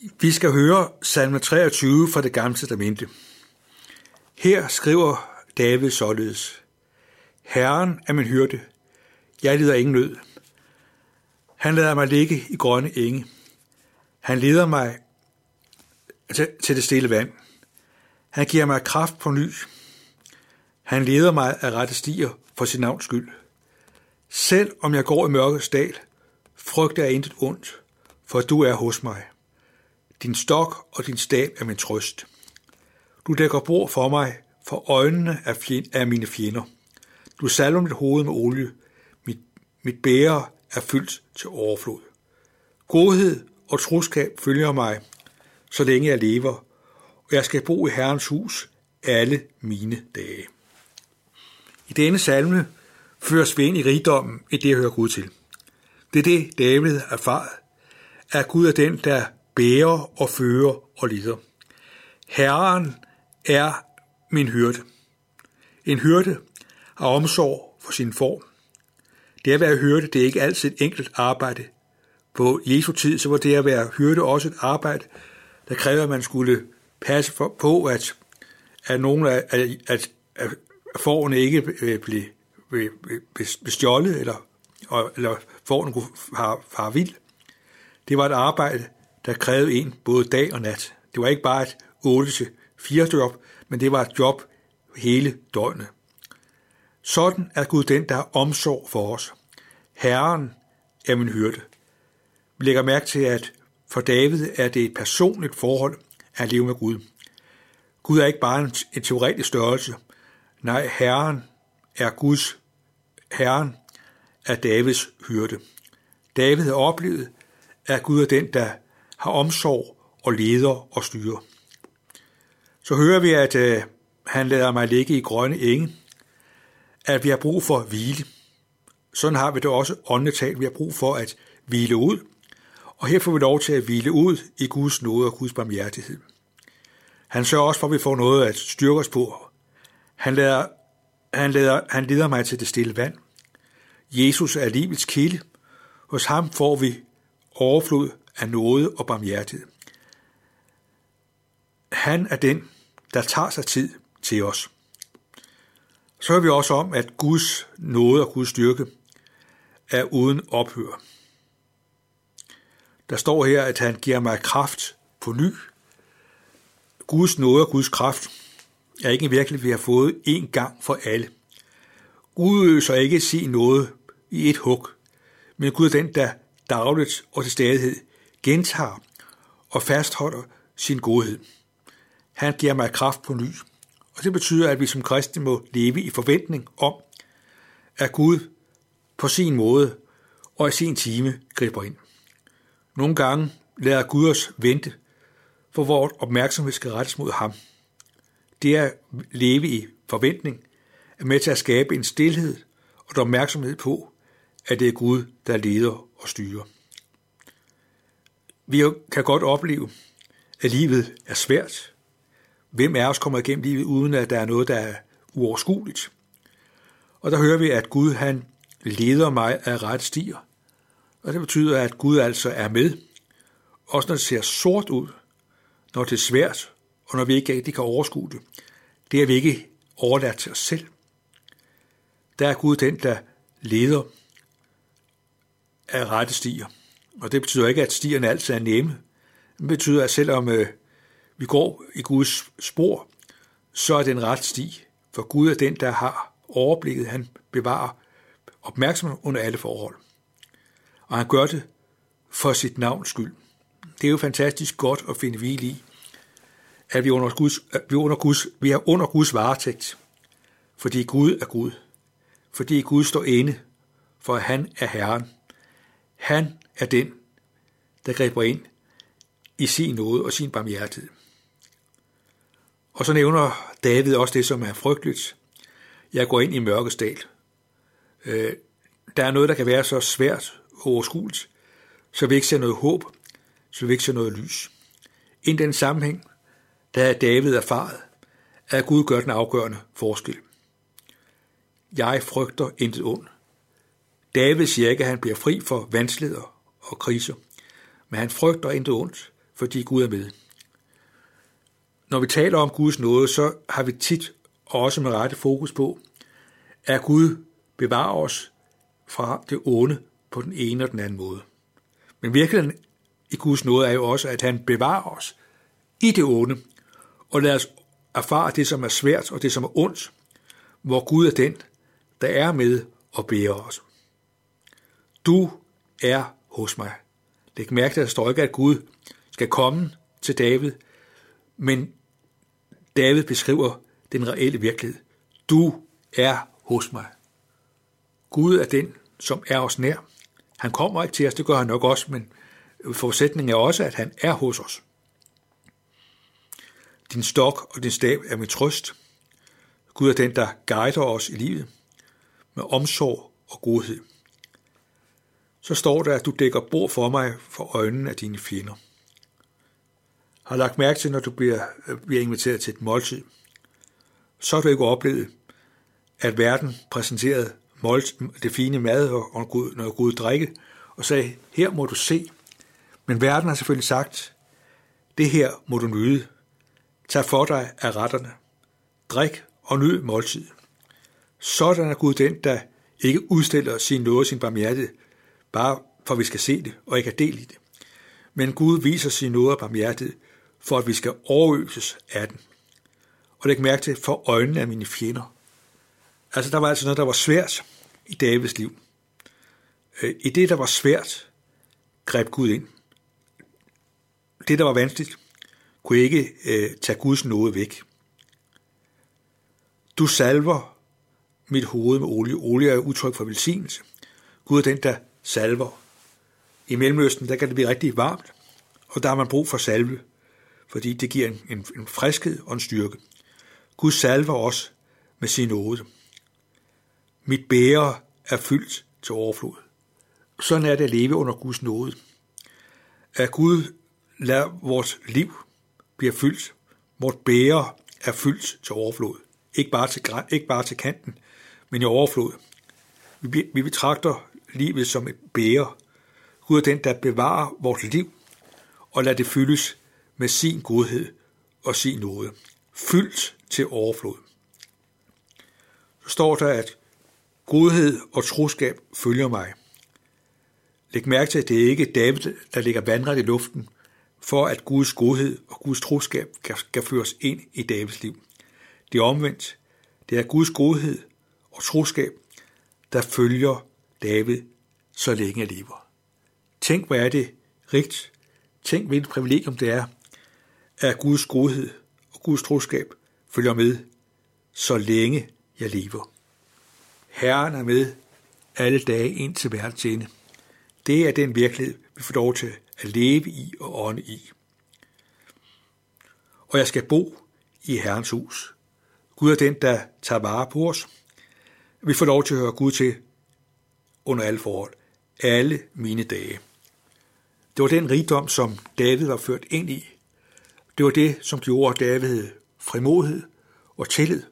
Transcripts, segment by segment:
Vi skal høre salme 23 fra det gamle testamente. Her skriver David således. Herren er min hyrde. Jeg lider ingen nød. Han lader mig ligge i grønne enge. Han leder mig til det stille vand. Han giver mig kraft på ny. Han leder mig af rette stier for sin navns skyld. Selv om jeg går i mørkets dal, frygter jeg intet ondt, for du er hos mig. Din stok og din stab er min trøst. Du dækker bord for mig, for øjnene af, fjend, er mine fjender. Du salver mit hoved med olie. Mit, mit bære er fyldt til overflod. Godhed og troskab følger mig, så længe jeg lever, og jeg skal bo i Herrens hus alle mine dage. I denne salme føres vi ind i rigdommen i det, hører Gud til. Det er det, David erfaret, at Gud er den, der bærer og fører og lider. Herren er min hyrde. En hyrde har omsorg for sin form. Det at være hyrde, det er ikke altid et enkelt arbejde. På Jesu tid, så var det at være hyrde også et arbejde, der krævede, at man skulle passe på, at, at nogle af at, at, at forerne ikke øh, blev, øh, blev, eller, eller forerne kunne fare, fare vild. Det var et arbejde, der krævede en både dag og nat. Det var ikke bare et 8-4 job, men det var et job hele døgnet. Sådan er Gud den, der har omsorg for os. Herren er min hyrde. Vi lægger mærke til, at for David er det et personligt forhold at leve med Gud. Gud er ikke bare en teoretisk størrelse. Nej, Herren er Guds Herren er Davids hyrde. David har oplevet, at Gud er den, der har omsorg og leder og styrer. Så hører vi, at øh, han lader mig ligge i grønne enge, at vi har brug for hvile. Sådan har vi det også åndeligt talt. Vi har brug for at hvile ud, og her får vi lov til at hvile ud i Guds nåde og Guds barmhjertighed. Han sørger også for, at vi får noget at styrke os på. Han, lader, han, lader, han leder mig til det stille vand. Jesus er livets kilde. Hos ham får vi overflod af nåde og barmhjertighed. Han er den, der tager sig tid til os. Så hører vi også om, at Guds nåde og Guds styrke er uden ophør. Der står her, at han giver mig kraft på ny. Guds nåde og Guds kraft er ikke virkelig, vi har fået en gang for alle. Gud øser ikke sin noget i et hug, men Gud er den, der dagligt og til stadighed gentager og fastholder sin godhed. Han giver mig kraft på ny. Og det betyder, at vi som kristne må leve i forventning om, at Gud på sin måde og i sin time griber ind. Nogle gange lader Gud os vente, for vores opmærksomhed skal rettes mod ham. Det at leve i forventning er med til at skabe en stillhed og et opmærksomhed på, at det er Gud, der leder og styrer. Vi kan godt opleve, at livet er svært. Hvem af os kommer igennem livet, uden at der er noget, der er uoverskueligt? Og der hører vi, at Gud han leder mig af ret stier. Og det betyder, at Gud altså er med, også når det ser sort ud, når det er svært, og når vi ikke rigtig kan overskue det. Det er vi ikke overladt til os selv. Der er Gud den, der leder af rette stier. Og det betyder ikke, at stierne altid er nemme. Det betyder, at selvom øh, vi går i Guds spor, så er det en ret sti. For Gud er den, der har overblikket. Han bevarer opmærksomhed under alle forhold. Og han gør det for sit navns skyld. Det er jo fantastisk godt at finde hvile i, at vi, under Guds, at vi, under Guds, vi er under Guds varetægt, fordi Gud er Gud. Fordi Gud står inde, for han er Herren. Han er den, der griber ind i sin nåde og sin barmhjertighed. Og så nævner David også det, som er frygteligt. Jeg går ind i mørkets dal. Øh, der er noget, der kan være så svært og overskueligt, så vi ikke ser noget håb, så vi ikke ser noget lys. I den sammenhæng, der er David erfaret, at Gud gør den afgørende forskel. Jeg frygter intet ondt. David siger ikke, at han bliver fri for vanskeligheder og kriser, men han frygter intet ondt, fordi Gud er med. Når vi taler om Guds nåde, så har vi tit også med rette fokus på, at Gud bevarer os fra det onde på den ene og den anden måde. Men virkeligheden i Guds nåde er jo også, at han bevarer os i det onde, og lader os erfare det, som er svært og det, som er ondt, hvor Gud er den, der er med og bærer os. Du er hos mig. Læg mærke til, at der står ikke, at Gud skal komme til David, men David beskriver den reelle virkelighed. Du er hos mig. Gud er den, som er os nær. Han kommer ikke til os, det gør han nok også, men forudsætningen er også, at han er hos os. Din stok og din stav er min trøst. Gud er den, der guider os i livet med omsorg og godhed. Så står der, at du dækker bord for mig for øjnene af dine fjender. Har lagt mærke til, når du bliver, øh, bliver inviteret til et måltid, så har du ikke oplevet, at verden præsenterede det fine mad og noget god drikke, og sagde, her må du se. Men verden har selvfølgelig sagt, det her må du nyde. Tag for dig af retterne. Drik og nyd måltid. Sådan er Gud den, der ikke udstiller sin nåde, sin barmhjertighed, bare for at vi skal se det og ikke have del i det. Men Gud viser sin nåde og barmhjertighed, for at vi skal overøses af den. Og læg mærke til, for øjnene af mine fjender. Altså, der var altså noget, der var svært i Davids liv. Øh, I det, der var svært, greb Gud ind. Det, der var vanskeligt, kunne ikke øh, tage Guds nåde væk. Du salver mit hoved med olie. Olie er udtryk for velsignelse. Gud er den, der salver. I Mellemøsten, der kan det blive rigtig varmt, og der har man brug for salve, fordi det giver en, en, en friskhed og en styrke. Gud salver os med sin nåde. Mit bære er fyldt til overflod. Sådan er det at leve under Guds nåde. At Gud lader vores liv blive fyldt. Vort bære er fyldt til overflod. Ikke bare til, ikke bare til kanten, men i overflod. Vi, vi betragter livet som et bære. Gud er den, der bevarer vores liv og lader det fyldes med sin godhed og sin nåde. Fyldt til overflod. Så står der, at godhed og troskab følger mig. Læg mærke til, at det er ikke David, der ligger vandret i luften, for at Guds godhed og Guds troskab kan føres ind i Davids liv. Det er omvendt. Det er Guds godhed og troskab, der følger David, så længe jeg lever. Tænk, hvor er det rigt. Tænk, hvilket privilegium det er, at Guds godhed og Guds troskab følger med, så længe jeg lever. Herren er med alle dage ind til verdens ende. Det er den virkelighed, vi får lov til at leve i og ånde i. Og jeg skal bo i Herrens hus. Gud er den, der tager vare på os. Vi får lov til at høre Gud til under alle forhold. Alle mine dage. Det var den rigdom, som David var ført ind i. Det var det, som gjorde David frimodighed og tillid,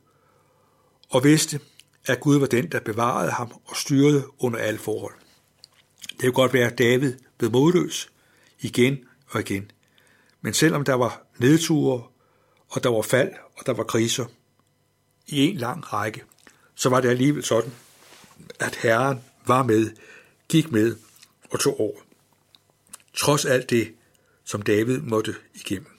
og vidste, at Gud var den, der bevarede ham og styrede under alle forhold. Det kunne godt være, at David blev modløs igen og igen. Men selvom der var nedture, og der var fald, og der var kriser i en lang række, så var det alligevel sådan, at Herren var med, gik med og tog over. Trods alt det, som David måtte igennem.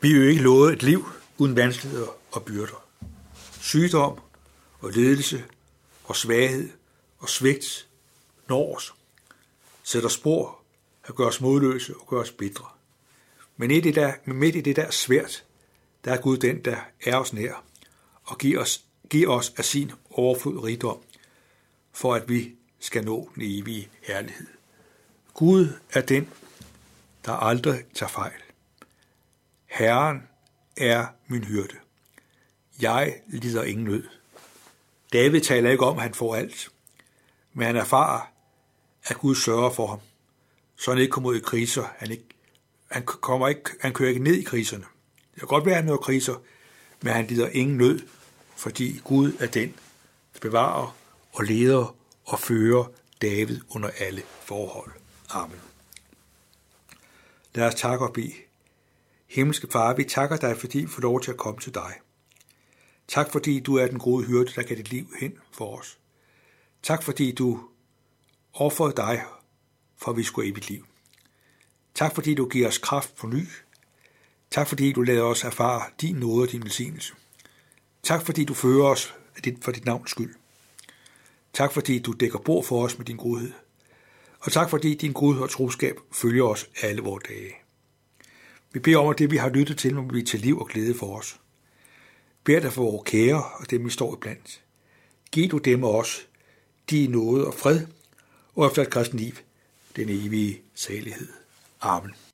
Vi er jo ikke lovet et liv uden vanskeligheder og byrder. Sygdom og ledelse og svaghed og svigt når os, sætter spor og gør os modløse og gør os bedre. Men midt i, der, midt i det der svært, der er Gud den, der er os nær og giver os, giver os af sin overflod rigdom, for at vi skal nå den evige herlighed. Gud er den, der aldrig tager fejl. Herren er min hyrde. Jeg lider ingen nød. David taler ikke om, at han får alt, men han erfarer, at Gud sørger for ham, så han ikke kommer ud i kriser. Han, ikke, han, kommer ikke, han kører ikke ned i kriserne. Det kan godt være, at han har kriser, men han lider ingen nød, fordi Gud er den, der bevarer og leder og fører David under alle forhold. Amen. Lad os takke og bede. Himmelske Far, vi takker dig, fordi vi får lov til at komme til dig. Tak fordi du er den gode hyrde, der gav dit liv hen for os. Tak fordi du offrede dig, for at vi skulle evigt liv. Tak fordi du giver os kraft på ny. Tak fordi du lader os erfare din nåde og din velsignelse. Tak fordi du fører os for dit navns skyld. Tak fordi du dækker bord for os med din godhed. Og tak fordi din godhed og troskab følger os alle vores dage. Vi beder om, at det vi har lyttet til, må blive til liv og glæde for os. Bær dig for vores kære og dem, vi står iblandt. Giv du dem og os de nåde og fred, og efter et kristen liv, den evige salighed. Amen.